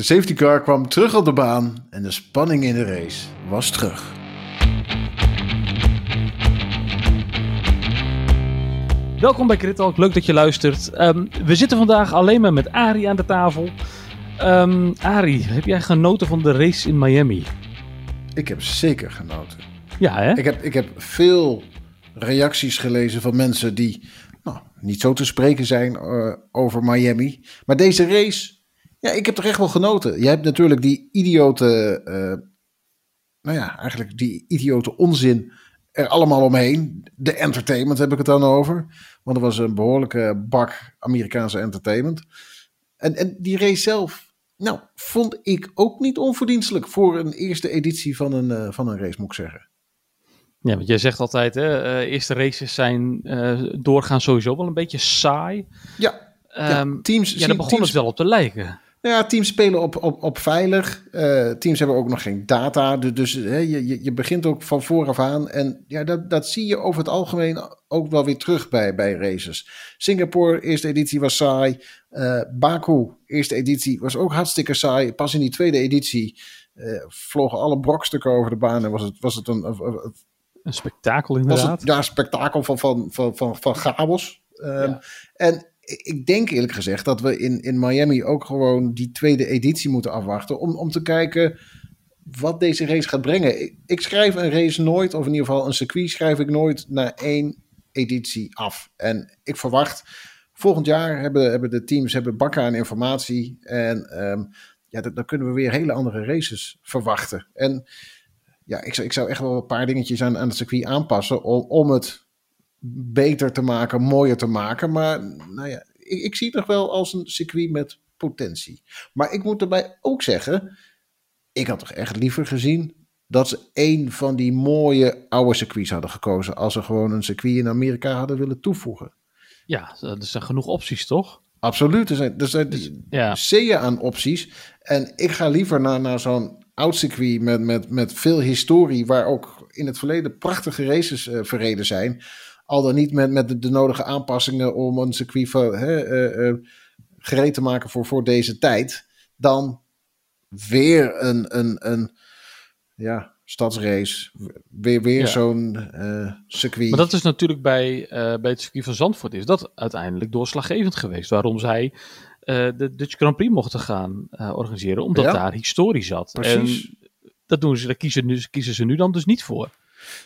De safety car kwam terug op de baan en de spanning in de race was terug. Welkom bij Crit leuk dat je luistert. Ehm, we zitten vandaag alleen maar met Ari aan de tafel. Um, Ari, heb jij genoten van de race in Miami? Ik heb zeker genoten. Ja, hè? Ik heb, ik heb veel reacties gelezen van mensen die nou, niet zo te spreken zijn uh, over Miami. Maar deze race, ja, ik heb er echt wel genoten. Je hebt natuurlijk die idiote, uh, nou ja, eigenlijk die idiote onzin er allemaal omheen. De entertainment heb ik het dan over. Want er was een behoorlijke bak Amerikaanse entertainment. En, en die race zelf, nou, vond ik ook niet onverdienstelijk voor een eerste editie van een, uh, van een race, moet ik zeggen. Ja, want jij zegt altijd, hè, uh, eerste races zijn doorgaan sowieso wel een beetje saai. Ja, ja um, teams. Ja, daar begon teams, het wel op te lijken. Ja, teams spelen op, op, op veilig. Uh, teams hebben ook nog geen data. Dus, dus hè, je, je begint ook van vooraf aan. En ja, dat, dat zie je over het algemeen ook wel weer terug bij, bij races. Singapore, eerste editie was saai. Uh, Baku, eerste editie, was ook hartstikke saai. Pas in die tweede editie uh, vlogen alle brokstukken over de baan. En was het, was het een... een, een spektakel inderdaad. Was het, ja, spektakel van, van, van, van, van chaos. Um, ja. En ik denk eerlijk gezegd dat we in, in Miami ook gewoon die tweede editie moeten afwachten. Om, om te kijken wat deze race gaat brengen. Ik, ik, schrijf een race nooit, of in ieder geval een circuit schrijf ik nooit na één editie af. En ik verwacht, volgend jaar hebben, hebben de teams hebben bakken aan informatie. En um, ja, dan kunnen we weer hele andere races verwachten. En ja, ik zou, ik zou echt wel een paar dingetjes aan, aan het circuit aanpassen om, om het beter te maken, mooier te maken. Maar nou ja, ik, ik zie het nog wel als een circuit met potentie. Maar ik moet erbij ook zeggen, ik had toch echt liever gezien dat ze één van die mooie oude circuits hadden gekozen. Als ze gewoon een circuit in Amerika hadden willen toevoegen. Ja, er zijn genoeg opties, toch? Absoluut. Er zijn, er zijn dus, ja. zeeën aan opties. En ik ga liever naar, naar zo'n oud circuit met, met, met veel historie, waar ook in het verleden prachtige races uh, verreden zijn. Al dan niet met, met de, de nodige aanpassingen om een circuit hè, uh, uh, gereed te maken voor, voor deze tijd. Dan weer een, een, een ja, stadsrace. Weer, weer ja. zo'n uh, circuit. Maar dat is natuurlijk bij, bij het circuit van Zandvoort is dat uiteindelijk doorslaggevend geweest. Waarom zij de Dutch Grand Prix mochten gaan organiseren. Omdat ja. daar historie zat. Precies. En dat doen ze, daar kiezen, kiezen ze nu dan dus niet voor.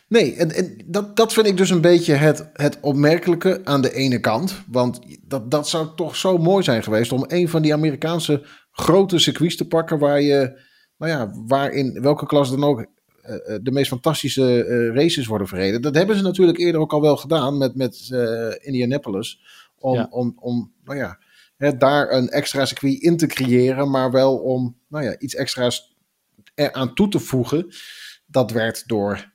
Nee, en, en dat, dat vind ik dus een beetje het, het opmerkelijke aan de ene kant. Want dat, dat zou toch zo mooi zijn geweest om een van die Amerikaanse grote circuits te pakken. Waar je, nou ja, waar in welke klas dan ook uh, de meest fantastische uh, races worden verreden. Dat hebben ze natuurlijk eerder ook al wel gedaan met, met uh, Indianapolis. Om, ja. om, om nou ja, hè, daar een extra circuit in te creëren. Maar wel om nou ja, iets extra's eraan toe te voegen. Dat werd door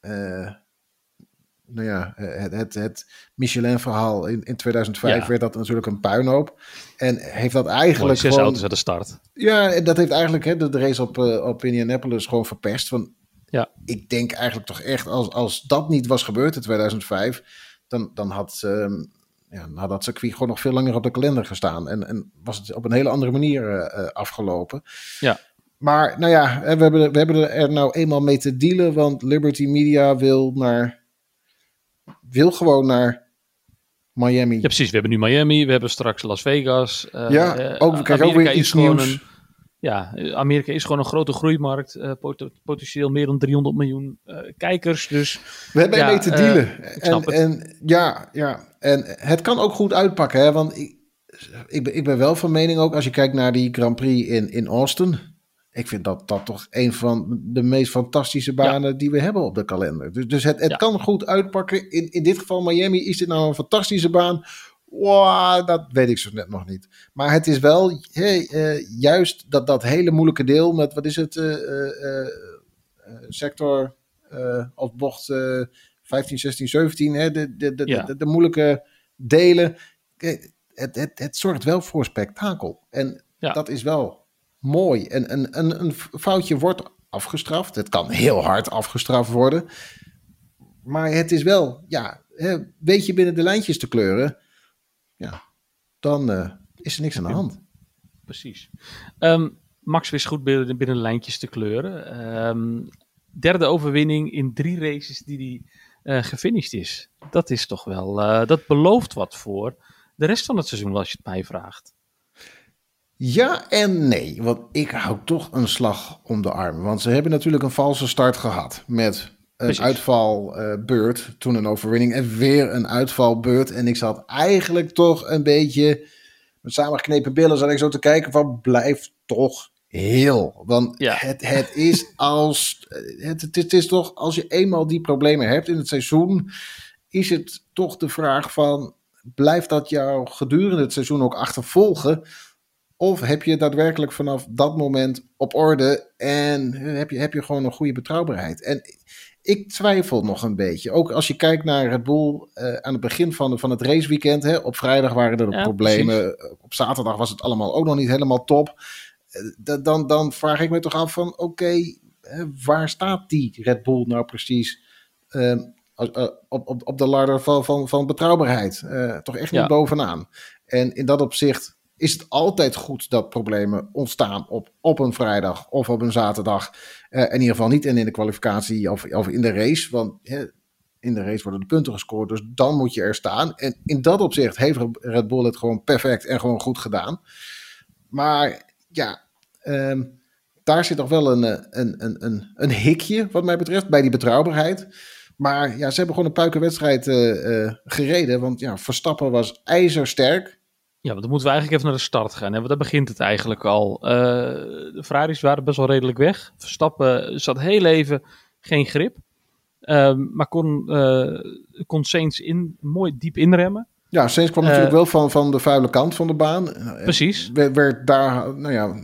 nou ja, het, het, het Michelin-verhaal in, in 2005 ja. werd dat natuurlijk een puinhoop. En heeft dat eigenlijk. zes gewoon, auto's aan de start. Ja, dat heeft eigenlijk hè, de, de race op, uh, op Indianapolis gewoon verpest. Van, ja. Ik denk eigenlijk toch echt, als, als dat niet was gebeurd in 2005, dan, dan had. Um, ja, had dat circuit gewoon nog veel langer op de kalender gestaan. En, en was het op een hele andere manier uh, afgelopen. Ja. Maar nou ja, we hebben, we hebben er nou eenmaal mee te dealen, want Liberty Media wil naar. wil gewoon naar Miami. Ja, precies. We hebben nu Miami, we hebben straks Las Vegas. Uh, ja, ook, we krijgen ook weer iets nieuws. Een, ja, Amerika is gewoon een grote groeimarkt. Uh, pot potentieel meer dan 300 miljoen uh, kijkers. Dus, we hebben ja, mee te dealen. en, en, ja, ja, en het kan ook goed uitpakken, hè, want ik, ik, ben, ik ben wel van mening ook als je kijkt naar die Grand Prix in, in Austin. Ik vind dat, dat toch een van de meest fantastische banen ja. die we hebben op de kalender. Dus, dus het, het ja. kan goed uitpakken. In, in dit geval Miami, is dit nou een fantastische baan? Wow, dat weet ik zo net nog niet. Maar het is wel hey, uh, juist dat, dat hele moeilijke deel met, wat is het, uh, uh, sector of bocht 15, 16, 17, hè, de, de, de, ja. de, de, moeilijke delen. Het, het, het zorgt wel voor spektakel. En dat is wel mooi. En een, een, een foutje wordt afgestraft. Het kan heel hard afgestraft worden. Maar het is wel, ja, weet je binnen de lijntjes te kleuren, ja, dan uh, is er niks aan de hand. Precies. Um, Max wist goed binnen, de lijntjes te kleuren. Um, derde overwinning in drie races die hij uh, gefinished is. Dat is toch wel, uh, dat belooft wat voor de rest van het seizoen, als je het mij vraagt. Ja en nee, want ik hou toch een slag om de arm. Want ze hebben natuurlijk een valse start gehad met een uitvalbeurt, toen een overwinning en weer een uitvalbeurt. En ik zat eigenlijk toch een beetje met samengeknepen billen, zat ik zo te kijken van blijf toch heel. Want het, het is als, het, het, het is toch, als je eenmaal die problemen hebt in het seizoen, is het toch de vraag van, blijft dat jou gedurende het seizoen ook achtervolgen? Of heb je daadwerkelijk vanaf dat moment op orde en heb je, heb je gewoon een goede betrouwbaarheid? En ik twijfel nog een beetje. Ook als je kijkt naar Red Bull uh, aan het begin van, van het raceweekend. Hè, op vrijdag waren er ja, problemen. Precies. Op zaterdag was het allemaal ook nog niet helemaal top. Uh, dan, dan vraag ik me toch af van oké, okay, waar staat die Red Bull nou precies? Uh, op, op, op de ladder van, van, van betrouwbaarheid. toch echt niet ja. bovenaan. En in dat opzicht is het altijd goed dat problemen ontstaan op, op een vrijdag of op een zaterdag. Uh, in ieder geval niet in, in de kwalificatie of, of in de race. Want in de race worden de punten gescoord. Dus dan moet je er staan. En in dat opzicht heeft Red Bull het gewoon perfect en gewoon goed gedaan. Maar ja, um, daar zit nog wel een, een, een, een, een hikje, wat mij betreft, bij die betrouwbaarheid. Maar ja, ze hebben gewoon een puikenwedstrijd uh, gereden. Want ja, Verstappen was ijzersterk. Ja, want dan moeten we eigenlijk even naar de start gaan. Hè? Want daar begint het eigenlijk al. Uh, de Ferraris waren best wel redelijk weg. Verstappen zat heel even geen grip. Uh, maar kon, uh, kon Saints in, mooi diep inremmen. Ja, Sainz kwam natuurlijk wel van, van de vuile kant van de baan. Precies. Werd, werd daar, nou ja,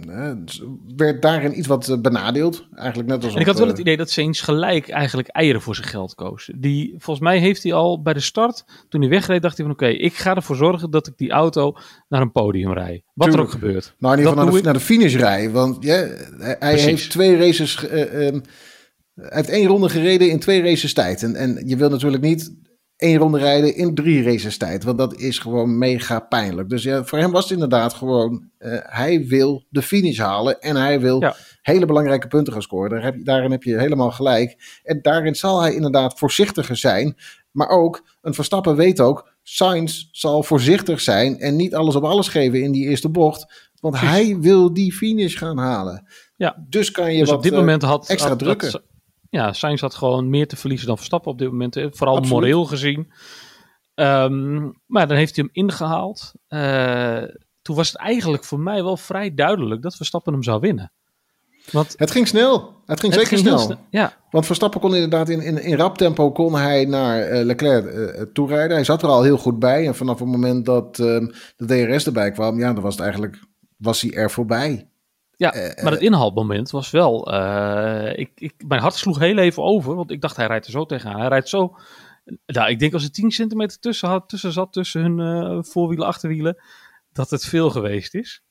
werd daarin iets wat benadeeld. Eigenlijk net als en ik had wel het idee dat Sainz gelijk eigenlijk eieren voor zijn geld koos. Die, volgens mij heeft hij al bij de start, toen hij wegreed, dacht hij van oké, ik ga ervoor zorgen dat ik die auto naar een podium rij. Wat Tuurlijk. er ook gebeurt. Nou, in ieder geval naar de, naar de finish rij. Want ja, hij Precies. heeft twee races... Uh, um, hij heeft één ronde gereden in twee races tijd. En, en je wil natuurlijk niet één ronde rijden in drie races tijd. Want dat is gewoon mega pijnlijk. Dus ja, voor hem was het inderdaad gewoon... Uh, hij wil de finish halen en hij wil ja. hele belangrijke punten gaan scoren. Daar heb je, daarin heb je helemaal gelijk. En daarin zal hij inderdaad voorzichtiger zijn. Maar ook, een Verstappen weet ook... Sainz zal voorzichtig zijn en niet alles op alles geven in die eerste bocht. Want Precies. hij wil die finish gaan halen. Ja. Dus kan je dus wat op dit moment had, extra had, drukken. Had, ja, Sainz had gewoon meer te verliezen dan Verstappen op dit moment. Vooral Absoluut. moreel gezien. Um, maar dan heeft hij hem ingehaald. Uh, toen was het eigenlijk voor mij wel vrij duidelijk dat Verstappen hem zou winnen. Want het ging snel. Het ging het zeker ging snel. snel. Ja. Want Verstappen kon inderdaad in, in, in rap tempo kon hij naar uh, Leclerc uh, toerijden. Hij zat er al heel goed bij. En vanaf het moment dat uh, de DRS erbij kwam, ja, dan was het eigenlijk was hij er voorbij. Ja, uh, maar het inhaalmoment was wel. Uh, ik, ik, mijn hart sloeg heel even over, want ik dacht hij rijdt er zo tegenaan. Hij rijdt zo. Nou, ik denk als er 10 centimeter tussen, had, tussen zat, tussen hun uh, voorwielen, achterwielen, dat het veel geweest is.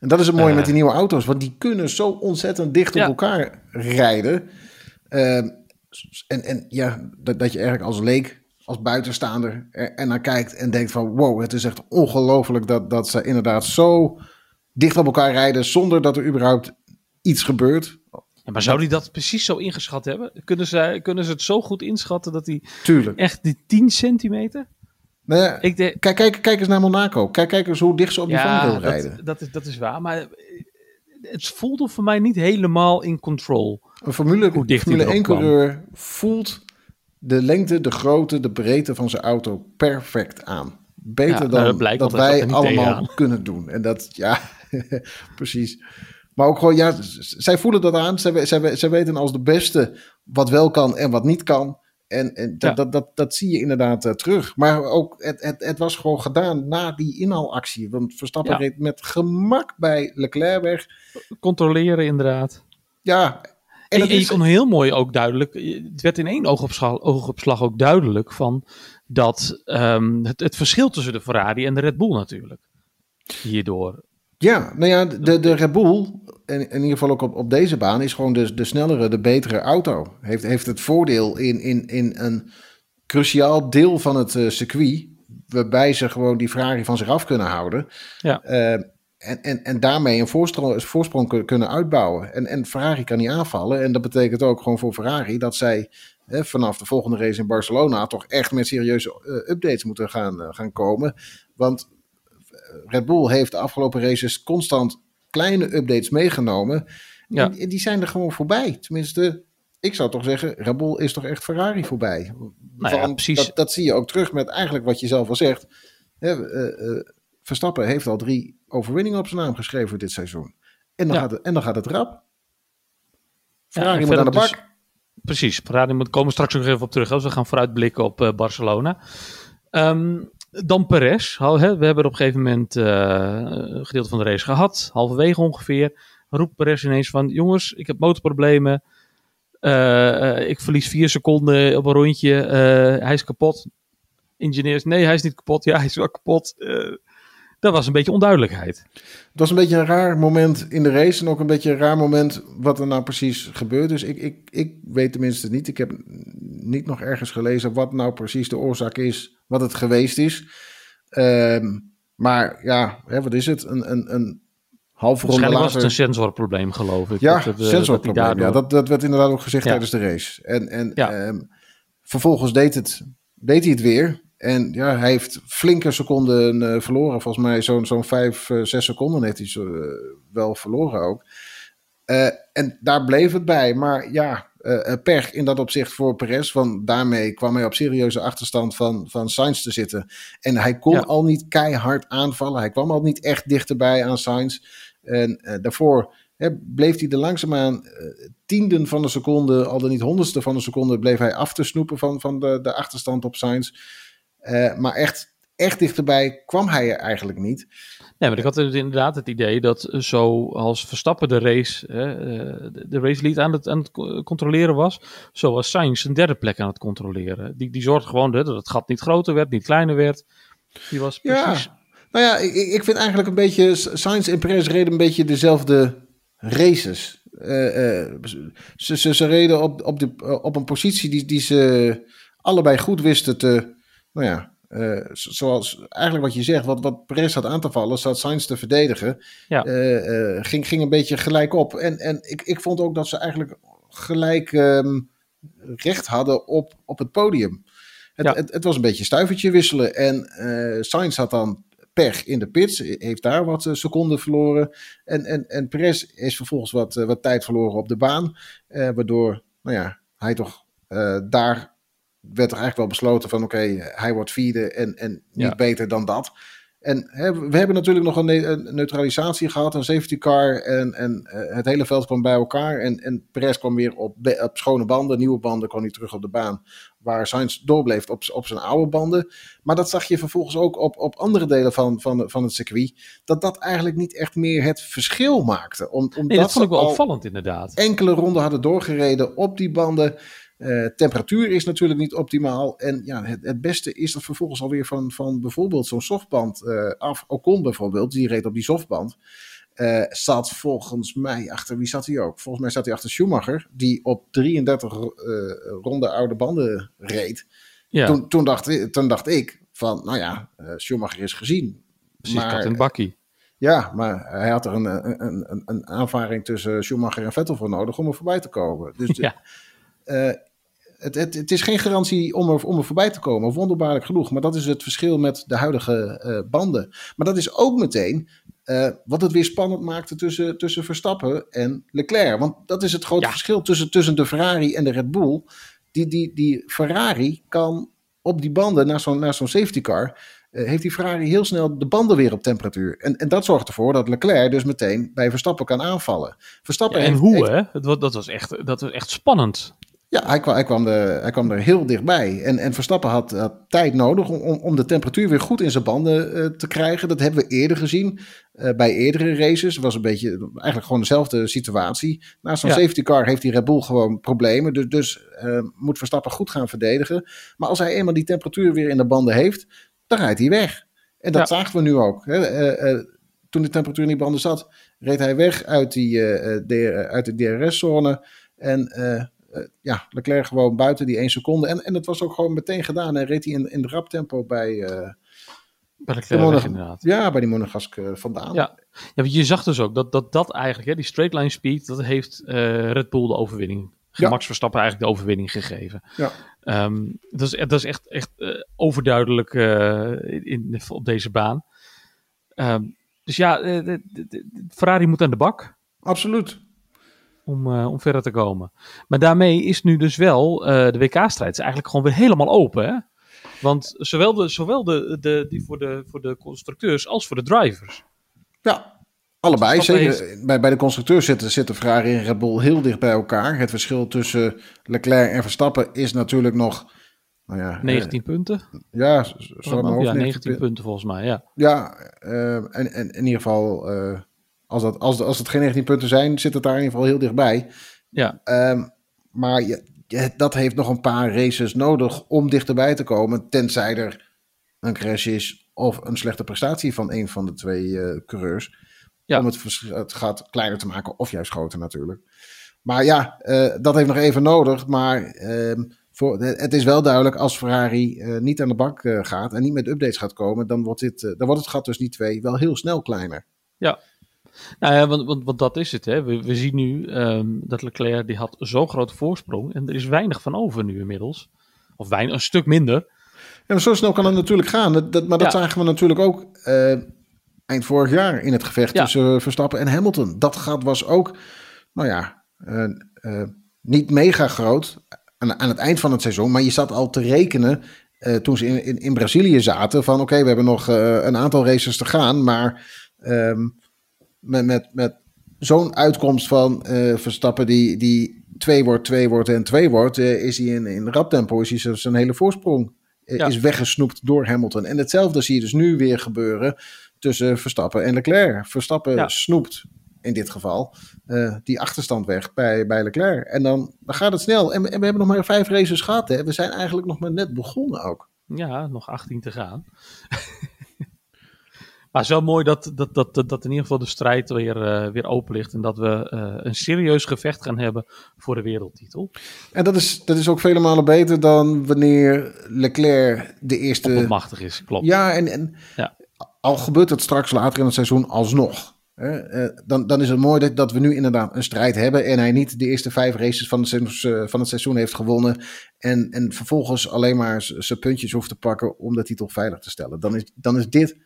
En dat is het mooie met die nieuwe auto's, want die kunnen zo ontzettend dicht op ja. elkaar rijden. en, en ja, dat, dat je eigenlijk als leek als buitenstaander er, er naar kijkt en denkt van wow, het is echt ongelooflijk dat, dat ze inderdaad zo dicht op elkaar rijden zonder dat er überhaupt iets gebeurt. Ja, maar zou die dat precies zo ingeschat hebben? Kunnen ze, kunnen ze het zo goed inschatten dat hij Tuurlijk. echt die 10 centimeter? Nou ja, ik de... kijk, kijk, kijk eens naar Monaco. Kijk, kijk eens hoe dicht ze op die ja, vangrail rijden. Dat, dat, is, dat is waar, maar het voelde voor mij niet helemaal in control. Een Formule, hoe dicht Formule 1 coureur voelt de lengte, de grootte, de breedte van zijn auto perfect aan. Beter ja, dan dat, dat wij allemaal kunnen doen. En dat, ja, precies. Maar ook gewoon, ja, zij voelen dat aan. Zij, zij, zij weten als de beste wat wel kan en wat niet kan. En, en dat, ja. dat, dat, dat, zie je inderdaad uh, terug. Maar ook, het, het, het was gewoon gedaan na die inhaalactie. Want Verstappen ja. reed met gemak bij Leclerc weg. Controleren inderdaad. Ja. En, en, en je kon heel mooi ook duidelijk, het werd in één oogopslag, oogopslag ook duidelijk van dat um, het, het verschil tussen de Ferrari en de Red Bull natuurlijk. Hierdoor. Ja, nou ja, de, de Red Bull, in, in ieder geval ook op, op deze baan, is gewoon de, de snellere, de betere auto. Heeft, heeft het voordeel in, in, in een cruciaal deel van het uh, circuit, waarbij ze gewoon die Ferrari van zich af kunnen houden. Ja. Uh, en, en, en daarmee een voorsprong, voorsprong kunnen uitbouwen. En, en Ferrari kan niet aanvallen. En dat betekent ook gewoon voor Ferrari dat zij hè, vanaf de volgende race in Barcelona toch echt met serieuze uh, updates moeten gaan, uh, gaan komen. Want Red Bull heeft de afgelopen races constant kleine updates meegenomen. Ja. En die zijn er gewoon voorbij. Tenminste, ik zou toch zeggen, Red Bull is toch echt Ferrari voorbij. Nou ja, precies. Dat, dat, zie je ook terug met eigenlijk wat je zelf al zegt. Hè, Verstappen heeft al drie overwinningen op zijn naam geschreven dit seizoen. En dan, gaat, het, en dan gaat het rap. Ferrari ja, moet aan de bak. Dus, precies, Ferrari moet komen straks nog even op terug. Als we gaan vooruitblikken op uh, Barcelona. Um, dan Perez. We hebben op een gegeven moment uh, een gedeelte van de race gehad. Halverwege ongeveer. Roept Perez ineens van... Jongens, ik heb motorproblemen. Uh, ik verlies vier seconden op een rondje. hij is kapot. Engineers, nee, hij is niet kapot. Ja, hij is wel kapot dat was een beetje onduidelijkheid. Het was een beetje een raar moment in de race en ook een beetje een raar moment wat er nou precies gebeurt. Dus ik, ik, ik weet tenminste niet. Ik heb niet nog ergens gelezen wat nou precies de oorzaak is, wat het geweest is. Ehm, maar ja, hè, wat is het? Een, een, een halve ronde later... was het een sensorprobleem, geloof ik. Ja, dat, uh, sensorprobleem. Dat, ja, dat, dat werd inderdaad ook gezegd tijdens de race. En, en ja. Ehm, vervolgens deed, het, deed hij het weer. En ja, hij heeft flinke seconden uh, verloren. Volgens mij zo'n zo'n vijf, uh, zes seconden heeft hij zo, uh, wel verloren ook. en daar bleef het bij. Maar ja, pech in dat opzicht voor Perez. Want daarmee kwam hij op serieuze achterstand van, van Sainz te zitten. En hij kon al niet keihard aanvallen. Hij kwam al niet echt dichterbij aan Sainz. En daarvoor bleef hij er langzaamaan tienden van een seconde, al dan niet honderdste van een seconde, bleef hij af te snoepen van, van de, de achterstand op Sainz. Uh, maar echt, echt dichterbij kwam hij er eigenlijk niet. Nee, maar ik had dus inderdaad het idee dat zoals Verstappen de race, uh, de race lead aan het, aan het controleren was, zo was Sainz een derde plek aan het controleren. Die, die zorgde gewoon dat het gat niet groter werd, niet kleiner werd. Die was precies... Ja. Nou ja, ik, ik vind eigenlijk een beetje, Sainz en Perez reden een beetje dezelfde races. Uh, uh, ze, ze, ze, reden op, op, de, op een positie die, die ze allebei goed wisten te, nou ja, uh, zoals eigenlijk wat je zegt, wat, wat Perez had aan te vallen, zat Sainz te verdedigen, ja. uh, uh, ging, ging een beetje gelijk op. En, en ik, ik vond ook dat ze eigenlijk gelijk um, recht hadden op, op het podium. Het, ja. het, het, was een beetje stuivertje wisselen. En Sainz had dan pech in de pits, heeft daar wat seconden verloren. En, en, en Perez is vervolgens wat, wat tijd verloren op de baan, waardoor nou ja, hij toch daar werd er eigenlijk wel besloten van oké, hij wordt vierde en, en niet beter dan dat. En hè, we hebben natuurlijk nog een, neutralisatie gehad, een safety car en, en uh, het hele veld kwam bij elkaar. En, en Perez kwam weer op, op schone banden, nieuwe banden, kwam hij terug op de baan. Waar Sainz doorbleef op, op zijn oude banden. Maar dat zag je vervolgens ook op, op andere delen van, van, van het circuit. Dat dat eigenlijk niet echt meer het verschil maakte. Om, omdat nee, dat vond ik wel opvallend inderdaad. Enkele ronden hadden doorgereden op die banden. Uh, temperatuur is natuurlijk niet optimaal. En ja, het, het, beste is dat vervolgens alweer van, van bijvoorbeeld zo'n softband uh, af. Ocon bijvoorbeeld, die reed op die softband. Uh, zat volgens mij achter, wie zat hij ook? Volgens mij zat hij achter Schumacher, die op 33 ronde oude banden reed. Ja. Toen, toen, dacht, toen dacht ik van, nou ja, Schumacher is gezien. Precies, maar, een bakkie. Ja, maar hij had er een, een, een, een aanvaring tussen Schumacher en Vettel voor nodig om er voorbij te komen. Dus ja. Uh, het, het, het, is geen garantie om er, om er voorbij te komen, wonderbaarlijk genoeg. Maar dat is het verschil met de huidige uh, banden. Maar dat is ook meteen uh, wat het weer spannend maakte tussen, tussen Verstappen en Leclerc. Want dat is het grote verschil tussen, tussen de Ferrari en de Red Bull. Die, die, die Ferrari kan op die banden naar zo'n zo'n safety car. Uh, heeft die Ferrari heel snel de banden weer op temperatuur. En, en dat zorgt ervoor dat Leclerc dus meteen bij Verstappen kan aanvallen. Verstappen ja, en hoe, hè? Dat, was echt, dat was echt spannend. Ja, hij kwam, hij kwam, er, hij kwam er heel dichtbij. En, en Verstappen had, had tijd nodig om, om de temperatuur weer goed in zijn banden uh, te krijgen. Dat hebben we eerder gezien uh, bij eerdere races. Het was een beetje eigenlijk gewoon dezelfde situatie. Na zo'n ja. safety car heeft die Red Bull gewoon problemen. Dus, dus uh, moet Verstappen goed gaan verdedigen. Maar als hij eenmaal die temperatuur weer in de banden heeft, dan rijdt hij weg. En dat ja. zagen we nu ook. Hè. toen de temperatuur in die banden zat, reed hij weg uit, die, uit de DRS-zone. En ja, Leclerc gewoon buiten die 1 seconde. En, en dat was ook gewoon meteen gedaan. En reed hij in, in rap tempo bij, uh, Bij Leclerc inderdaad. Ja, bij die Monegask vandaan. Ja. ja, je zag dus ook dat dat, dat eigenlijk, hè, die straight line speed, dat heeft Red Bull de overwinning ja. Max Verstappen eigenlijk de overwinning gegeven. Ja. Um, dat, is, dat is echt, echt uh, overduidelijk uh, in, op deze baan. Um, dus ja, de, de, de, Ferrari moet aan de bak. Absoluut. Om, uh, om verder te komen. Maar daarmee is nu dus wel de WK-strijd eigenlijk gewoon weer helemaal open. Hè? Want zowel, de, zowel de, de, die voor, de, voor de constructeurs als voor de drivers. Ja, Allebei, zeker. Bij, bij de constructeurs zitten, zitten Ferrari en Red Bull heel dicht bij elkaar. Het verschil tussen Leclerc en Verstappen is natuurlijk nog... Nou ja, 19 eh, punten? Ja, zo ja 19 punten volgens mij, ja. Ja, en, en in ieder geval, uh, als, dat, als, als het geen 19 punten zijn, zit het daar in ieder geval heel dichtbij. Ja. Um, maar je, je, dat heeft nog een paar races nodig om dichterbij te komen, tenzij er een crash is of een slechte prestatie van een van de twee uh, coureurs. Ja. Om het, het gaat kleiner te maken of juist groter natuurlijk. Maar ja, uh, dat heeft nog even nodig. Maar uh, voor, het is wel duidelijk als Ferrari uh, niet aan de bak gaat en niet met updates gaat komen, dan wordt, dit, dan wordt het gat dus niet twee wel heel snel kleiner. Ja, nou ja, want, want, want dat is het. Hè. We, we zien nu um, dat Leclerc die had zo'n grote voorsprong en er is weinig van over nu inmiddels. Of weinig, een stuk minder. Ja, zo snel kan het natuurlijk gaan. Dat, dat maar dat ja. zagen we natuurlijk ook eind vorig jaar in het gevecht tussen Verstappen en Hamilton. Dat gat was ook, nou ja, uh, uh, niet mega groot aan, aan, het eind van het seizoen. Maar je zat al te rekenen toen ze in, in, in, Brazilië zaten van oké, okay, we hebben nog een aantal races te gaan. Maar um, met, met, met zo'n uitkomst van Verstappen die, die twee wordt, twee wordt en twee wordt, is hij in, in rap tempo, is hij zijn hele voorsprong ja. is weggesnoept door Hamilton. En hetzelfde zie je dus nu weer gebeuren tussen Verstappen en Leclerc. Verstappen snoept in dit geval die achterstand weg bij, bij Leclerc. En dan, dan gaat het snel. En, en, we hebben nog maar vijf races gehad. Hè. We zijn eigenlijk nog maar net begonnen ook. Ja, nog 18 te gaan. maar zo mooi dat, dat, dat, dat, in ieder geval de strijd weer, uh, weer open ligt. En dat we uh, een serieus gevecht gaan hebben voor de wereldtitel. En dat is, dat is ook vele malen beter dan wanneer Leclerc de eerste... machtig is, klopt. Ja, en, en ja al gebeurt het straks later in het seizoen alsnog. Hè, eh, dan, dan is het mooi dat, dat we nu inderdaad een strijd hebben. En hij niet de eerste vijf races van het, seizoen, eh, van het seizoen heeft gewonnen. En, en vervolgens alleen maar zijn puntjes hoeft te pakken om de titel veilig te stellen. Dan is, dan is dit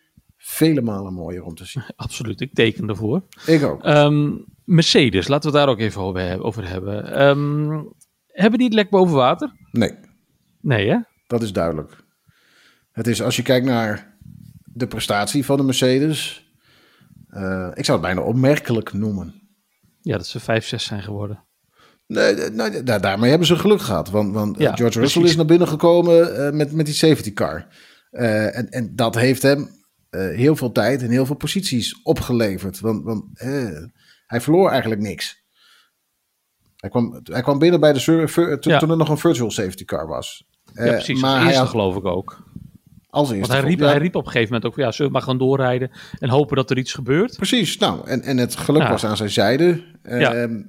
vele malen mooier om te zien. Absoluut, ik teken ervoor. Ik ook. Um, Mercedes, laten we daar ook even over hebben. Um, hebben die het lek boven water? Nee. Nee, hè? Dat is duidelijk. Het is als je kijkt naar de prestatie van de Mercedes. Uh, ik zou het bijna opmerkelijk noemen. Ja, dat ze 5-6 zijn geworden. Nee, nee, daarmee hebben ze geluk gehad. Want, want ja, George Russell is naar binnen gekomen uh, met, met die safety car. Uh, en, en dat heeft hem heel veel tijd en heel veel posities opgeleverd. Want, want hij verloor eigenlijk niks. Hij kwam, hij kwam binnen bij de toen, ja. toen er nog een virtual safety car was. ja, precies. Maar hij had, geloof ik ook. Als eerste. Want hij riep, hij riep op een gegeven moment ook, ja, zullen we maar gaan doorrijden en hopen dat er iets gebeurt? Precies, nou, en, en het geluk ja. was aan zijn zijde. Ehm,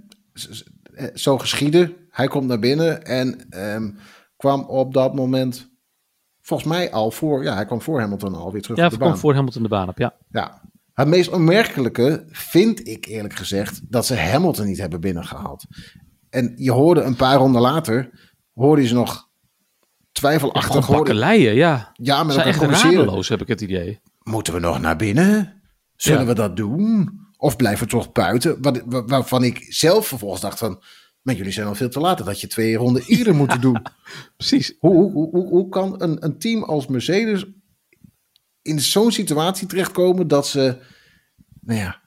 zo geschiedde. Hij komt naar binnen en um, kwam op dat moment volgens mij al voor, ja, hij kwam voor Hamilton alweer terug ja, op de baan. Ja, kwam voor Hamilton de baan op, ja. Ja, het meest opmerkelijke vind ik eerlijk gezegd dat ze Hamilton niet hebben binnengehaald. En je hoorde een paar ronden later, hoorde je ze nog twijfelachtig hoorde. ja. Ja, met elkaar echt radeloos, heb ik het idee. Moeten we nog naar binnen? Zullen we dat doen? Of blijven we toch buiten? Wat, waarvan ik zelf vervolgens dacht van... Maar jullie zijn al veel te laat dat je twee ronden eerder moet doen. Precies. Hoe, hoe, hoe, hoe kan een, een team als Mercedes in zo'n situatie terechtkomen dat ze, nou ja,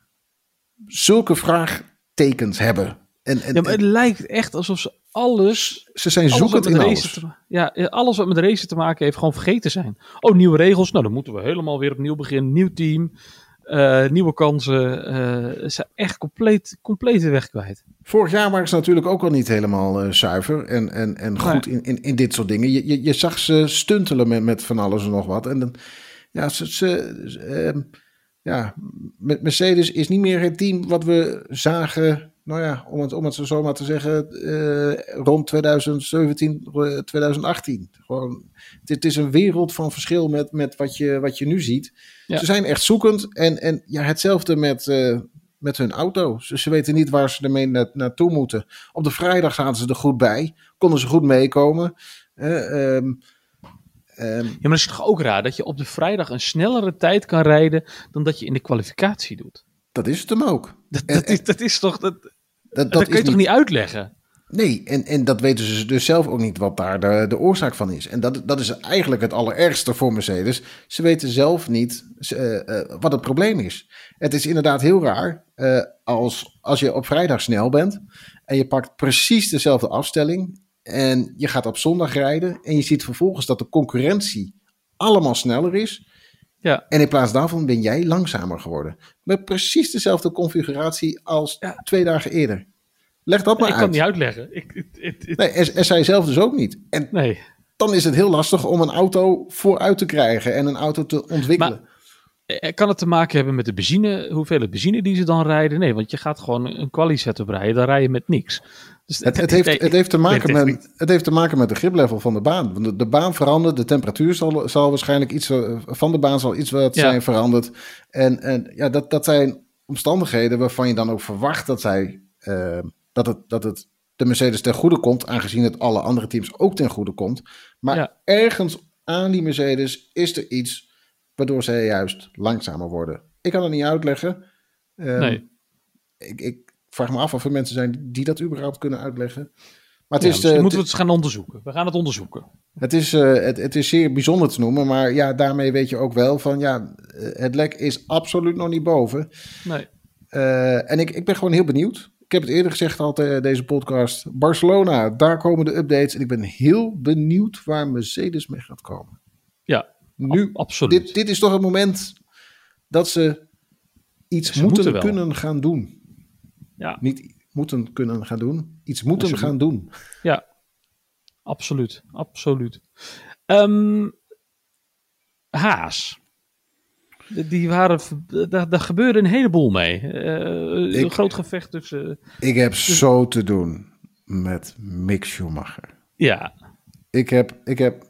zulke vraagtekens hebben? En, en, ja, maar het lijkt echt alsof ze alles. Ze zijn zoekend in alles. Te, ja, alles wat met racen te maken heeft, gewoon vergeten zijn. Oh, nieuwe regels. Nou, dan moeten we helemaal weer opnieuw beginnen. Nieuw team. Uh, nieuwe kansen. Uh, zijn echt compleet, compleet de weg kwijt. Vorig jaar waren ze natuurlijk ook al niet helemaal uh, zuiver en, en, en goed in, in, in dit soort dingen. Je, je, je zag ze stuntelen met, met van alles en nog wat. En dan, ja, ze, ze ja, met Mercedes is niet meer het team wat we zagen nou ja, om het, om het zo maar te zeggen, rond 2017, 2018. Gewoon, het, is een wereld van verschil met, met wat, je, wat je nu ziet. Ze zijn echt zoekend en, en ja, hetzelfde met, met hun auto. Ze, weten niet waar ze ermee na, naartoe moeten. Op de vrijdag zaten ze er goed bij, konden ze goed meekomen. Um, ja, maar het is toch ook raar dat je op de vrijdag een snellere tijd kan rijden dan dat je in de kwalificatie doet. Dat is het hem ook. Dat, dat, is, dat is toch. Dat, dat, dat kun je toch niet uitleggen? Nee, en, en dat weten ze dus zelf ook niet wat daar de, de oorzaak van is. En dat, dat is eigenlijk het allerergste voor Mercedes. Ze weten zelf niet uh, uh, wat het probleem is. Het is inderdaad heel raar uh, als, als je op vrijdag snel bent en je pakt precies dezelfde afstelling en je gaat op zondag rijden en je ziet vervolgens dat de concurrentie allemaal sneller is. Ja. En in plaats daarvan ben jij langzamer geworden. Met precies dezelfde configuratie als twee dagen eerder. Leg dat maar ik uit. Ik kan niet uitleggen. Ik, Nee, en, zij zelf dus ook niet. En nee. dan is het heel lastig om een auto vooruit te krijgen en een auto te ontwikkelen. Maar, eh, kan het te maken hebben met de benzine, hoeveel benzine die ze dan rijden? Nee, want je gaat gewoon een quali setup rijden, dan rij je met niks. Dus het, het, heeft, het, heeft te maken met, het heeft te maken met de griplevel van de baan. De, de baan verandert, de temperatuur zal, zal waarschijnlijk iets eh, van de baan zal iets wat zijn veranderd. En, en ja, dat, dat zijn omstandigheden waarvan je dan ook verwacht dat zij uh, dat het, dat het de Mercedes ten goede komt, aangezien het alle andere teams ook ten goede komt. Maar ergens aan die Mercedes is er iets waardoor zij juist langzamer worden. Ik kan het niet uitleggen. Um, nee. Ik, ik, vraag me af of er mensen zijn die dat überhaupt kunnen uitleggen. Maar het is, uh, moeten we het gaan onderzoeken. We gaan het onderzoeken. Het is, uh, het, het, is zeer bijzonder te noemen, maar ja, daarmee weet je ook wel van ja, eh, het lek is absoluut nog niet boven. Nee. Uh, en ik, ik ben gewoon heel benieuwd. Ik heb het eerder gezegd al deze podcast. Barcelona, daar komen de updates. En ik ben heel benieuwd waar Mercedes mee gaat komen. Ja, nu, absoluut. Dit, dit is toch het moment dat ze iets moeten, kunnen gaan doen. Ja. Niet moeten kunnen gaan doen, iets moeten gaan doen. Ja, absoluut. Absoluut. Um, Haas. Die waren, daar, daar gebeurde een heleboel mee. Uh, een groot gevecht tussen. Ik heb zo te doen met Mick Schumacher. Ja. Ik heb, ik heb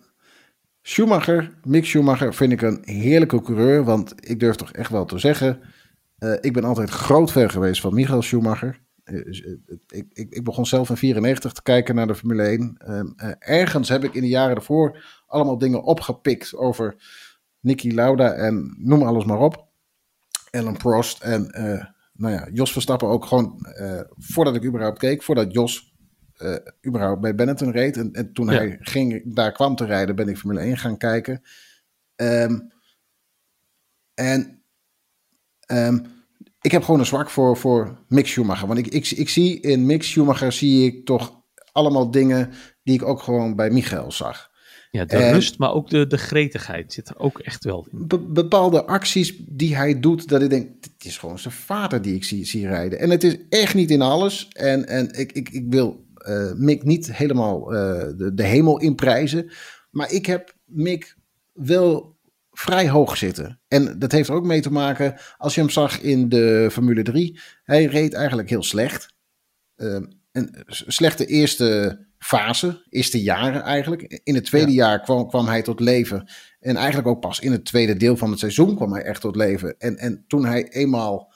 Schumacher, Mick Schumacher, vind ik een heerlijke coureur. Want ik durf toch echt wel te zeggen. Uh, ik ben altijd groot ver geweest van Michael Schumacher. Uh, ik, ik, ik, begon zelf in 94 te kijken naar de Formule 1. Uh, ergens heb ik in de jaren daarvoor allemaal dingen opgepikt over Nicky Lauda en noem alles maar op. Ellen Prost en nou ja, Jos Verstappen ook gewoon voordat ik überhaupt keek, voordat Jos überhaupt bij Benetton reed. En, en toen hij ging, daar kwam te rijden, ben ik Formule 1 gaan kijken. Um, en um, ik heb gewoon een zwak voor, voor Mick Schumacher. Want ik, ik, ik zie in Mick Schumacher zie ik toch allemaal dingen die ik ook gewoon bij Michael zag. Ja, de rust, maar ook de, de gretigheid zit er ook echt wel in. bepaalde acties die hij doet, dat ik denk, dit is gewoon zijn vader die ik zie, zie rijden. En het is echt niet in alles. En, en ik, ik, ik wil uh, Mick niet helemaal uh, de, de hemel inprijzen. Maar ik heb Mick wel vrij hoog zitten. En dat heeft er ook mee te maken, als je hem zag in de Formule 3, hij reed eigenlijk heel slecht. Uh, een slechte eerste fase, eerste jaren eigenlijk. In het tweede jaar kwam, kwam hij tot leven. En eigenlijk ook pas in het tweede deel van het seizoen kwam hij echt tot leven. En, en toen hij eenmaal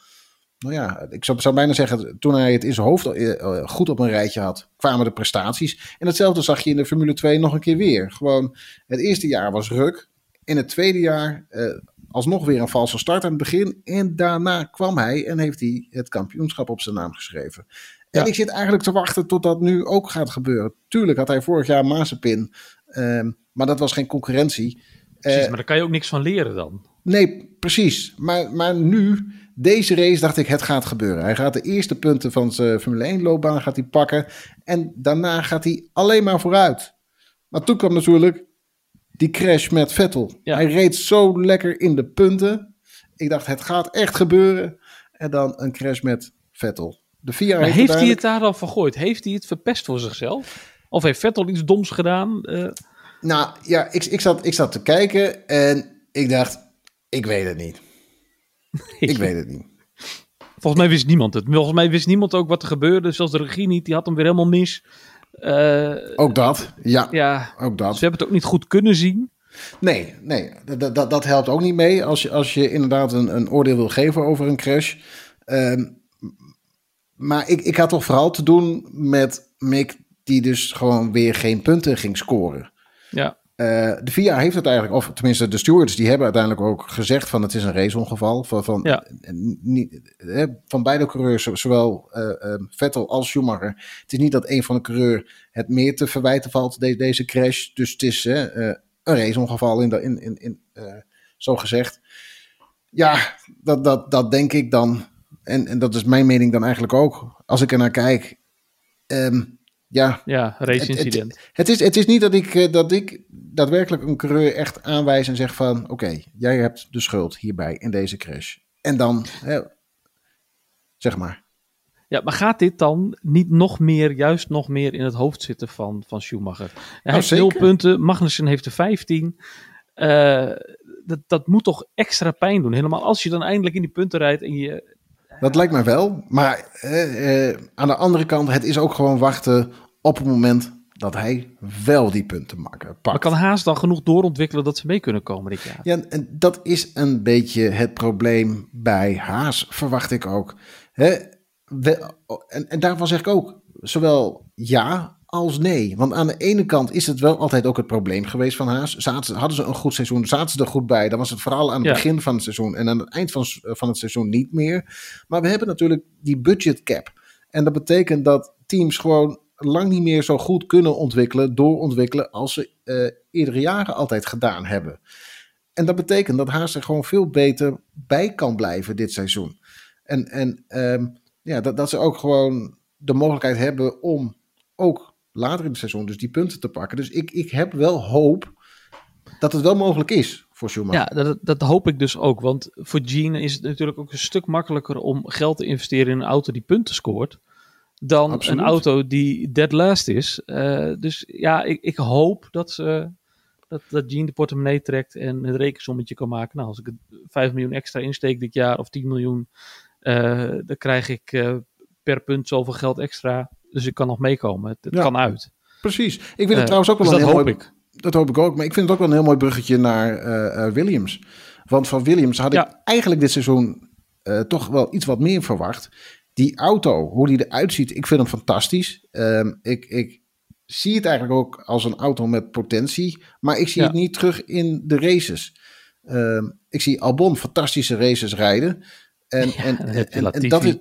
nou ja, ik zou, zou, bijna zeggen, toen hij het in zijn hoofd uh, goed op een rijtje had, kwamen de prestaties. En hetzelfde zag je in de Formule 2 nog een keer weer. Gewoon, het eerste jaar was ruk. In het tweede jaar uh, alsnog weer een valse start aan het begin. En daarna kwam hij en heeft hij het kampioenschap op zijn naam geschreven. En ik zit eigenlijk te wachten tot dat nu ook gaat gebeuren. Tuurlijk had hij vorig jaar Mazepin, uh, maar dat was geen concurrentie. Precies, maar daar kan je ook niks van leren dan. Nee, precies. Maar, maar nu deze race dacht ik, het gaat gebeuren. Hij gaat de eerste punten van zijn Formule 1 loopbaan gaat hij pakken. En daarna gaat hij alleen maar vooruit. Maar toen kwam natuurlijk die crash met Vettel. Hij reed zo lekker in de punten. Ik dacht, het gaat echt gebeuren. En dan een crash met Vettel. De VIA heeft, heeft hij het daar dan van gegooid? Heeft hij het verpest voor zichzelf? Of heeft Vettel iets doms gedaan? Uh... Nou ja, ik, ik, zat, ik zat te kijken en ik dacht, ik weet het niet. Ik weet het niet. Volgens mij wist niemand het. Volgens mij wist niemand ook wat er gebeurde. Zelfs de regie niet. Die had hem weer helemaal mis. Uh, ook dat, ja. ja. Ook dat. Ze hebben het ook niet goed kunnen zien. Nee, nee. Dat, dat, dat helpt ook niet mee als je, als je inderdaad een, een oordeel wil geven over een crash. Uh, maar ik, ik had toch vooral te doen met Mick, die dus gewoon weer geen punten ging scoren. Ja. Uh, de VIA heeft het eigenlijk, of tenminste de stewards, die hebben uiteindelijk ook gezegd van het is een raceongeval. Van, van, ja. niet, van beide coureurs, zowel uh, Vettel als Schumacher. Het is niet dat een van de coureurs het meer te verwijten valt, de, deze crash. Dus het is uh, een raceongeval, in, de, in, in, in, zo gezegd. Ja, dat, dat, dat denk ik dan. En, en dat is mijn mening dan eigenlijk ook. Als ik er naar kijk. Um, ja, ja race incident. Het, het, is, het is niet dat ik, dat ik daadwerkelijk een coureur echt aanwijs en zeg van... oké, okay, jij hebt de schuld hierbij in deze crash. En dan, hè, zeg maar. Ja, maar gaat dit dan niet nog meer, juist nog meer in het hoofd zitten van, van Schumacher? Hij nou, heeft nul punten, Magnussen heeft er 15. Uh, dat, dat moet toch extra pijn doen. Helemaal als je dan eindelijk in die punten rijdt en je... Dat lijkt mij wel. Maar uh, uh, aan de andere kant, het is ook gewoon wachten op het moment dat hij wel die punten pakt. Maar kan Haas dan genoeg doorontwikkelen dat ze mee kunnen komen dit jaar? Ja, en dat is een beetje het probleem bij Haas, verwacht ik ook. Hè? En, en daarvan zeg ik ook, zowel ja als nee. Want aan de ene kant is het wel altijd ook het probleem geweest van Haas. Zaten, hadden ze een goed seizoen, zaten ze er goed bij. Dan was het vooral aan het Ja. begin van het seizoen en aan het eind van, van het seizoen niet meer. Maar we hebben natuurlijk die budget cap. En dat betekent dat teams gewoon lang niet meer zo goed kunnen ontwikkelen, doorontwikkelen, als ze eh, eerdere jaren altijd gedaan hebben. En dat betekent dat Haas er gewoon veel beter bij kan blijven dit seizoen. En, en ehm, ja, dat, dat ze ook gewoon de mogelijkheid hebben om ook later in het seizoen dus die punten te pakken. Dus ik, ik heb wel hoop dat het wel mogelijk is voor Schumacher. Ja, dat, dat hoop ik dus ook. Want voor Gene is het natuurlijk ook een stuk makkelijker om geld te investeren in een auto die punten scoort. Dan Absoluut. een auto die dead last is. Eh, dus ja, ik, ik hoop dat, ze, dat, dat Gene de portemonnee trekt en het rekensommetje kan maken. Nou, als ik het 5 miljoen extra insteek dit jaar of 10 miljoen, eh, dan krijg ik eh, per punt zoveel geld extra. Dus ik kan nog meekomen. Het, het Ja. kan uit. Precies. Ik vind Eh, het trouwens ook wel dus een dat heel hoop mooi... ik. Dat hoop ik ook. Maar ik vind het ook wel een heel mooi bruggetje naar eh, eh, Williams. Want van Williams had ik eigenlijk dit seizoen eh, toch wel iets wat meer verwacht. Die auto, hoe die eruit ziet, ik vind hem fantastisch. Ehm, ik, ik zie het eigenlijk ook als een auto met potentie. Maar ik zie Ja. het niet terug in de races. Ehm, ik zie Albon fantastische races rijden. En, en, en, dat, is,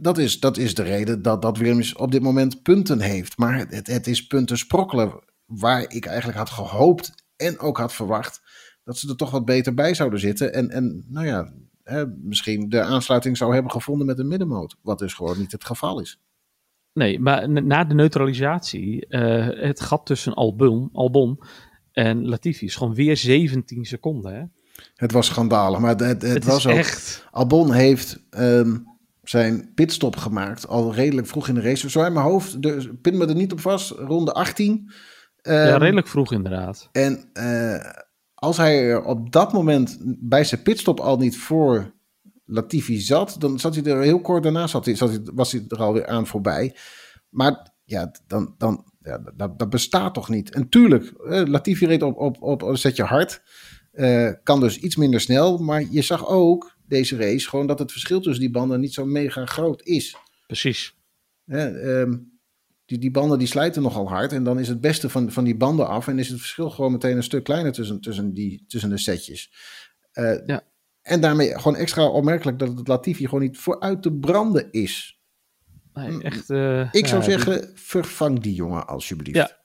dat, is, dat is de reden dat, dat Williams op dit moment punten heeft. Maar het, het is punten sprokkelen waar ik eigenlijk had gehoopt en ook had verwacht dat ze er toch wat beter bij zouden zitten. En, en nou ja, hè, misschien de aansluiting zou hebben gevonden met een middenmoot. Wat dus gewoon niet het geval is. Nee, maar na de neutralisatie, eh, het gat tussen Albon, Albon en Latifi is gewoon weer 17 seconden. Hè? Het was schandalig, maar het, het, het Het, was ook... echt. Albon heeft ehm, zijn pitstop gemaakt al redelijk vroeg in de race. Zo in mijn hoofd, de, pin me er niet op vast, ronde 18. ja, Ehm, redelijk vroeg inderdaad. En eh, als hij er op dat moment bij zijn pitstop al niet voor Latifi zat, dan zat hij er heel kort daarna, zat hij, zat hij, was hij er alweer aan voorbij. Maar ja, dan, dan, ja, dat, dat bestaat toch niet. En tuurlijk, eh, Latifi reed op, op, op een setje hard. eh, kan dus iets minder snel. Maar je zag ook deze race gewoon dat het verschil tussen die banden niet zo mega groot is. Precies. Ehm, die, die banden die slijten nogal hard. En dan is het beste van, van die banden af. En is het verschil gewoon meteen een stuk kleiner tussen, tussen, die, tussen de setjes. Eh, Ja. En daarmee gewoon extra opmerkelijk dat het Latifi gewoon niet vooruit te branden is. Nee, echt, eh, Ik zou ja, die- zeggen, vervang die jongen alsjeblieft. Ja.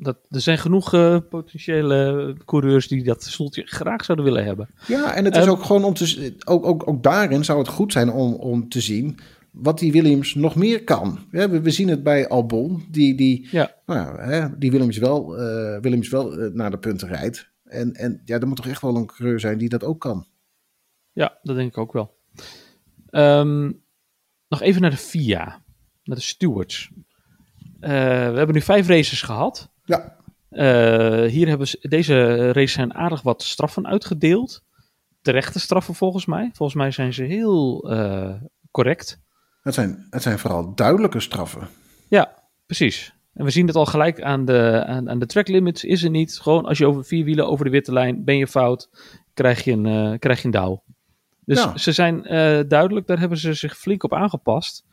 Dat, er zijn genoeg eh, potentiële coureurs die dat stoeltje graag zouden willen hebben. Ja, en het is Ehm, ook gewoon om te ook, ook, ook daarin zou het goed zijn om, om te zien wat die Williams nog meer kan. Ja, we, we zien het bij Albon, die, die, Ja. nou hè, die Williams wel, eh, Williams wel eh, naar de punten rijdt. En, en ja, er moet toch echt wel een coureur zijn die dat ook kan. Ja, dat denk ik ook wel. Ehm, nog even naar de FIA, naar de stewards. We hebben nu vijf races gehad. Ja, Eh, hier hebben ze, deze race zijn aardig wat straffen uitgedeeld. Terechte straffen volgens mij. Volgens mij zijn ze heel eh, correct. Het zijn, het zijn vooral duidelijke straffen. Ja, precies. En we zien het al gelijk aan de, aan, aan de track limits. Is er niet. Gewoon als je over vier wielen over de witte lijn ben je fout, krijg je een, uh, krijg je een douw. Dus ja. ze zijn duidelijk, daar hebben ze zich flink op aangepast.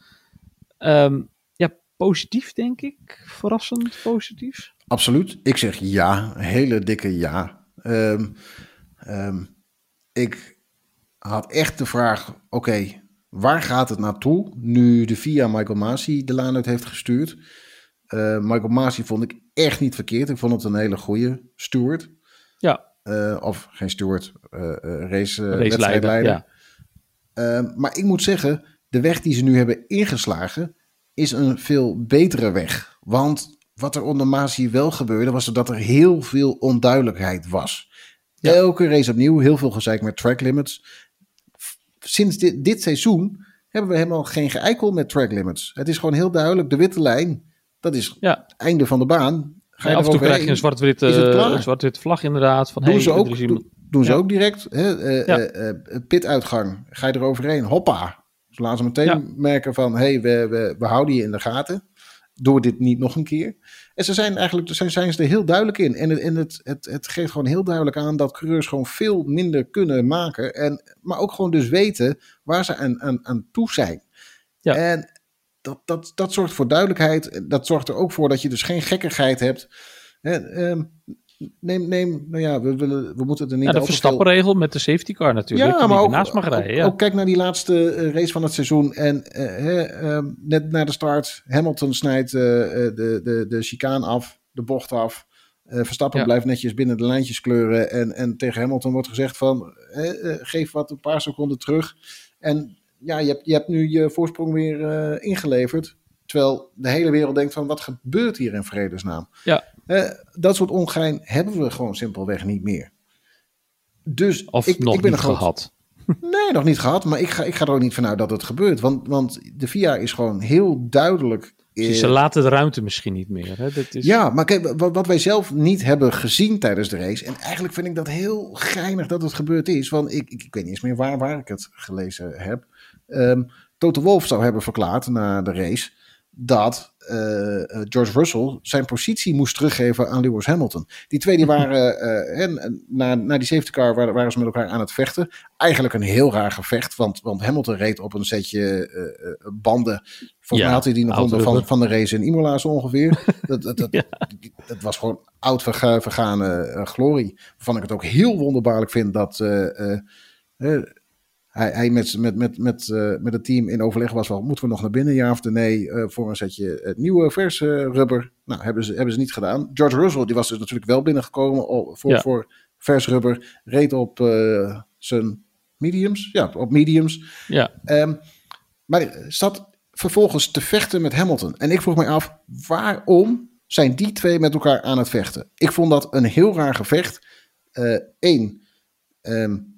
Um, ja, positief denk ik. Verrassend positief. Absoluut. Ik zeg ja. Hele dikke ja. Um, um, ik had echt de vraag: oké, okay, waar gaat het naartoe nu de VIA Michael Masi de laan uit heeft gestuurd? Uh, Michael Masi vond ik echt niet verkeerd. Ik vond het een hele goede steward. Ja. Uh, of geen steward, uh, race, wedstrijdleider. Ja. maar ik moet zeggen, de weg die ze nu hebben ingeslagen is een veel betere weg. Want wat er onder Masi wel gebeurde, was dat er heel veel onduidelijkheid was. Ja. Elke race opnieuw, heel veel gezeik met track limits. Sinds dit, dit seizoen hebben we helemaal geen geëikel met track limits. Het is gewoon heel duidelijk, de witte lijn, dat is ja. het einde van de baan. Ga je af en toe krijg je een zwart-wit uh, zwart vlag inderdaad. Van, doen hey, ze ook, doen, ze ook direct. Hè? Uh, ja. uh, pituitgang, ga je er overheen, hoppa. Dus laten ze meteen merken van, hé, hey, we, we, we houden je in de gaten. Doe dit niet nog een keer. En ze zijn eigenlijk zijn, zijn ze er heel duidelijk in. En, het, en het, het, het geeft gewoon heel duidelijk aan dat coureurs gewoon veel minder kunnen maken. En, maar ook gewoon dus weten waar ze aan, aan, aan toe zijn. Ja. En dat, dat, dat zorgt voor duidelijkheid. Dat zorgt er ook voor dat je dus geen gekkigheid hebt. En, neem, neem, nou ja, we, willen, we moeten er niet ja, de verstappenregel met de safety car natuurlijk. Ja, maar ook, naast mag rijden. Ja. Ook, kijk naar die laatste uh, race van het seizoen. En uh, uh, net na de start, Hamilton snijdt de, de, de chicane af, de bocht af. Verstappen ja. blijft netjes binnen de lijntjes kleuren. En, en tegen Hamilton wordt gezegd van, geef wat een paar seconden terug. En ja, je hebt, je hebt nu je voorsprong weer ingeleverd. Terwijl de hele wereld denkt van, wat gebeurt hier in vredesnaam? Ja. Uh, dat soort ongein hebben we gewoon simpelweg niet meer. Dus of ik, nog ik ben niet groot... gehad. Nee, nog niet gehad. Maar ik ga, ik ga er ook niet vanuit dat het gebeurt. Want, want de VIA is gewoon heel duidelijk. Dus ze laten de ruimte misschien niet meer. Hè? Dat is... Ja, maar kijk, wat, wat, wij zelf niet hebben gezien tijdens de race. En eigenlijk vind ik dat heel geinig dat het gebeurd is. Want ik, ik, ik weet niet eens meer waar, waar ik het gelezen heb. Um, Toto Wolf zou hebben verklaard na de race dat uh, George Russell zijn positie moest teruggeven aan Lewis Hamilton. Die twee die waren, uh, en, na, na die safety car waren, waren, ze met elkaar aan het vechten. Eigenlijk een heel raar gevecht, want, want Hamilton reed op een setje uh, banden. Volgens ja, mij had hij die nog onder van, van de race in Imola zo ongeveer. dat, dat, dat, ja. dat, was gewoon oud verga, vergane glorie. Waarvan ik het ook heel wonderbaarlijk vind dat hij, hij met, met, met, met, uh, met het team in overleg was wel, moeten we nog naar binnen, ja of nee, uh, voor een setje het nieuwe verse rubber. Nou, hebben ze, hebben ze niet gedaan. George Russell, die was dus natuurlijk wel binnengekomen voor, ja. voor vers rubber, reed op zijn mediums, ja, op mediums. Ja. Um, maar zat vervolgens te vechten met Hamilton. En ik vroeg mij af, waarom zijn die twee met elkaar aan het vechten? Ik vond dat een heel raar gevecht. Eén, um,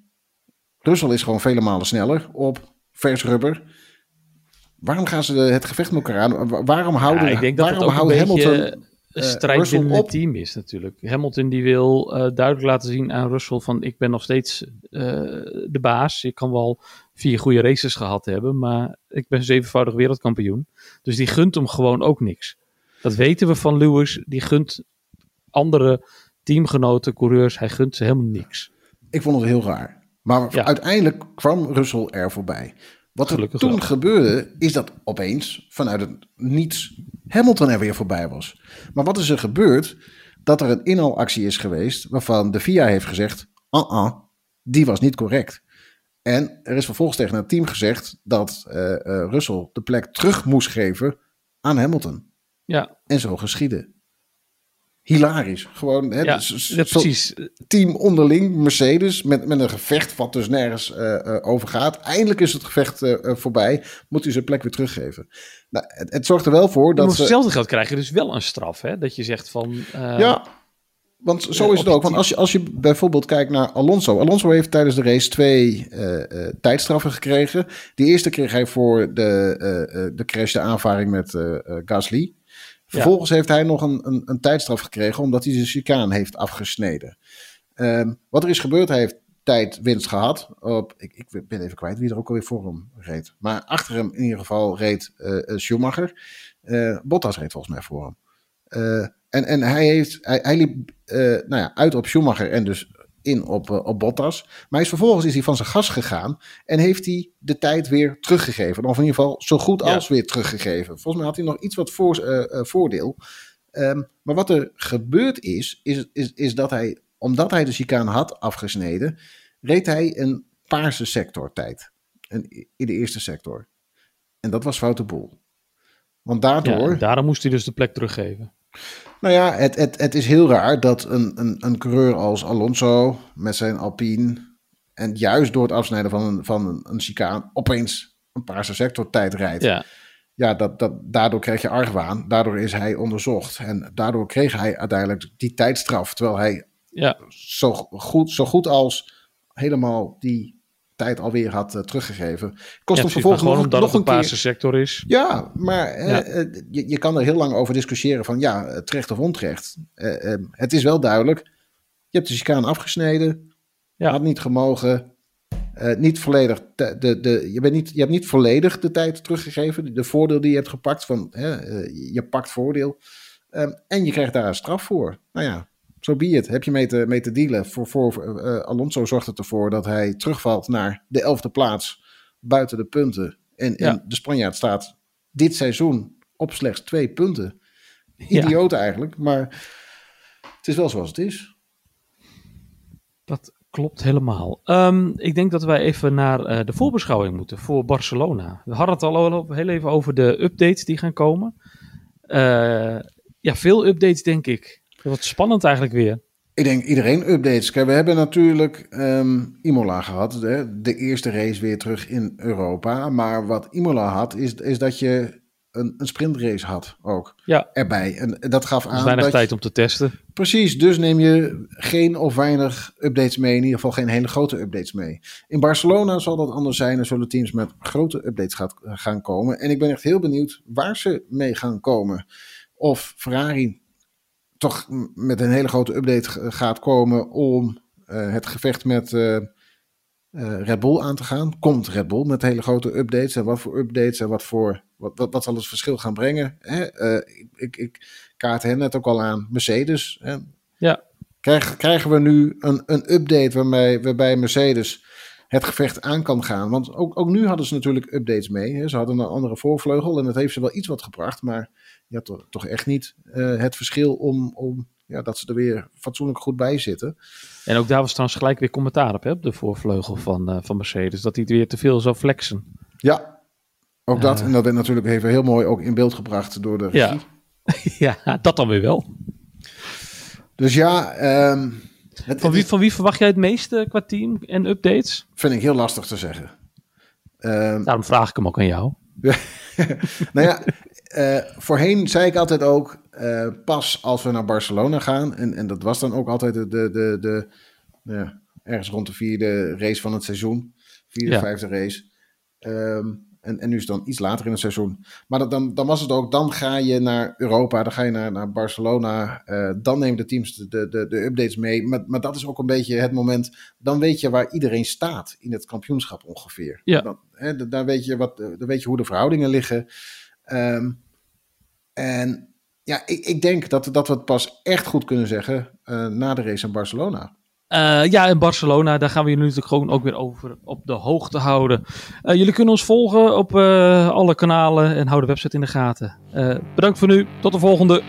Russell is gewoon vele malen sneller op vers rubber. Waarom gaan ze het gevecht met elkaar aan? Waarom houden, ja, ik denk dat waarom houden Hamilton een eh, strijd binnen het team is natuurlijk. Hamilton die wil uh, duidelijk laten zien aan Russell van ik ben nog steeds uh, de baas. Ik kan wel vier goede races gehad hebben, maar ik ben zevenvoudig wereldkampioen. Dus die gunt hem gewoon ook niks. Dat weten we van Lewis. Die gunt andere teamgenoten, coureurs, hij gunt ze helemaal niks. Ik vond het heel raar. Maar uiteindelijk kwam Russell er voorbij. Wat er toen gebeurde, is dat opeens vanuit het niets Hamilton er weer voorbij was. Maar wat is er gebeurd? Dat er een inhaalactie is geweest waarvan de FIA heeft gezegd: ah, uh -uh, die was niet correct. En er is vervolgens tegen het team gezegd dat uh, uh, Russell de plek terug moest geven aan Hamilton. Ja. En zo geschiedde hilarisch. Gewoon, hè, ja, dus, ja, precies. Team onderling, Mercedes, met, met een gevecht wat dus nergens uh, over gaat. Eindelijk is het gevecht uh, voorbij. Moet hij zijn plek weer teruggeven. Nou, het, het zorgt er wel voor dat... Voor hetzelfde geld krijg je dus wel een straf, hè? Dat je zegt van... ja, want zo is het ook. Want als je, als je bijvoorbeeld kijkt naar Alonso. Alonso heeft tijdens de race twee tijdstraffen gekregen. De eerste kreeg hij voor de, de crash, de aanvaring met Gasly. Vervolgens heeft hij nog een, een, een, tijdstraf gekregen omdat hij de chicaan heeft afgesneden. Um, wat er is gebeurd, hij heeft tijdwinst gehad. Op, ik, ik ben even kwijt wie er ook alweer voor hem reed. Maar achter hem in ieder geval reed Schumacher. Bottas reed volgens mij voor hem. en, en hij, heeft, hij, hij liep nou ja, uit op Schumacher en dus in op, op Bottas. Maar is, vervolgens is hij van zijn gas gegaan en heeft hij de tijd weer teruggegeven. Of in ieder geval zo goed als weer teruggegeven. Volgens mij had hij nog iets wat voor, voordeel. Ehm, maar wat er gebeurd is, is, is, is dat hij, omdat hij de chicane had afgesneden, reed hij een paarse sector tijd. in de eerste sector. En dat was foute boel. Want daardoor... Ja, daarom moest hij dus de plek teruggeven. Nou ja, het, het, het is heel raar dat een, een, een coureur als Alonso met zijn Alpine... en juist door het afsnijden van een, van een, een chicane opeens een paarse sector tijd rijdt. Ja ja, dat, dat, daardoor kreeg je argwaan. Daardoor is hij onderzocht. En daardoor kreeg hij uiteindelijk die tijdstraf. Terwijl hij ja. zo, goed, zo goed als helemaal die tijd alweer had uh, teruggegeven. Kost ja, vervolgens nog, omdat nog het een keer. sector is. Ja, maar ja. Uh, je, je kan er heel lang over discussiëren van ja, terecht of onterecht. Het is wel duidelijk. Je hebt de chicane afgesneden. Ja. Had niet gemogen. Niet volledig, de, de, de, je, bent niet, je hebt niet volledig de tijd teruggegeven. De voordeel die je hebt gepakt, van, hè, je pakt voordeel. Um, en je krijgt daar een straf voor. Nou ja, so be it. Heb je mee te, mee te dealen. Voor, voor uh, Alonso zorgt het ervoor dat hij terugvalt naar de elfde plaats buiten de punten. En, ja. en de Spanjaard staat dit seizoen op slechts twee punten. Idioot ja. eigenlijk, maar het is wel zoals het is. Dat klopt helemaal. Um, ik denk dat wij even naar uh, de voorbeschouwing moeten voor Barcelona. We hadden het al heel even over de updates die gaan komen. Uh, ja, veel updates denk ik. Wat spannend eigenlijk weer. Ik denk iedereen updates. Kijk, we hebben natuurlijk um, Imola gehad. Hè? De eerste race weer terug in Europa. Maar wat Imola had, is, is dat je een, een sprintrace had ook ja. erbij. En dat gaf aan. weinig dat tijd je, om te testen. Precies, dus neem je geen of weinig updates mee. In ieder geval geen hele grote updates mee. In Barcelona zal dat anders zijn. Er zullen teams met grote updates gaat, gaan komen. En ik ben echt heel benieuwd waar ze mee gaan komen. Of Ferrari toch met een hele grote update gaat komen om uh, het gevecht met. Uh, Red Bull aan te gaan. Komt Red Bull met hele grote updates? En wat voor updates en wat voor. Wat, wat, wat zal het verschil gaan brengen? Hè? Uh, ik, ik, ik kaart hen net ook al aan. Mercedes. Hè? Ja. Krijg, krijgen we nu een, een update waarmee, waarbij Mercedes het gevecht aan kan gaan? Want ook, ook nu hadden ze natuurlijk updates mee. Hè? Ze hadden een andere voorvleugel en dat heeft ze wel iets wat gebracht. Maar had toch, toch echt niet uh, het verschil om. om ja, dat ze er weer fatsoenlijk goed bij zitten. En ook daar was trouwens gelijk weer commentaar op, hè, op de voorvleugel van, uh, van Mercedes. Dat hij het weer te veel zou flexen. Ja, ook dat. Uh, en dat werd natuurlijk even heel mooi ook in beeld gebracht door de regie. Ja, ja dat dan weer wel. Dus ja... Um, het, van, wie, van wie verwacht jij het meeste qua team en updates? Vind ik heel lastig te zeggen. Um, Daarom vraag ik hem ook aan jou. nou ja, uh, voorheen zei ik altijd ook, uh, pas als we naar Barcelona gaan, en, en dat was dan ook altijd de, de, de, de ja, ergens rond de vierde race van het seizoen, vierde, ja. vijfde race. Um, en, en nu is het dan iets later in het seizoen. Maar dat, dan, dan was het ook, dan ga je naar Europa, dan ga je naar, naar Barcelona, uh, dan nemen de teams de, de, de updates mee. Maar, maar dat is ook een beetje het moment, dan weet je waar iedereen staat in het kampioenschap ongeveer. Ja. Dan, hè, daar, weet je wat, dan weet je hoe de verhoudingen liggen. Um, en ja, ik, ik denk dat, dat we het pas echt goed kunnen zeggen uh, na de race in Barcelona. Uh, ja, in Barcelona, daar gaan we jullie natuurlijk gewoon ook weer over op de hoogte houden. Uh, jullie kunnen ons volgen op alle kanalen en houden de website in de gaten. bedankt voor nu, tot de volgende.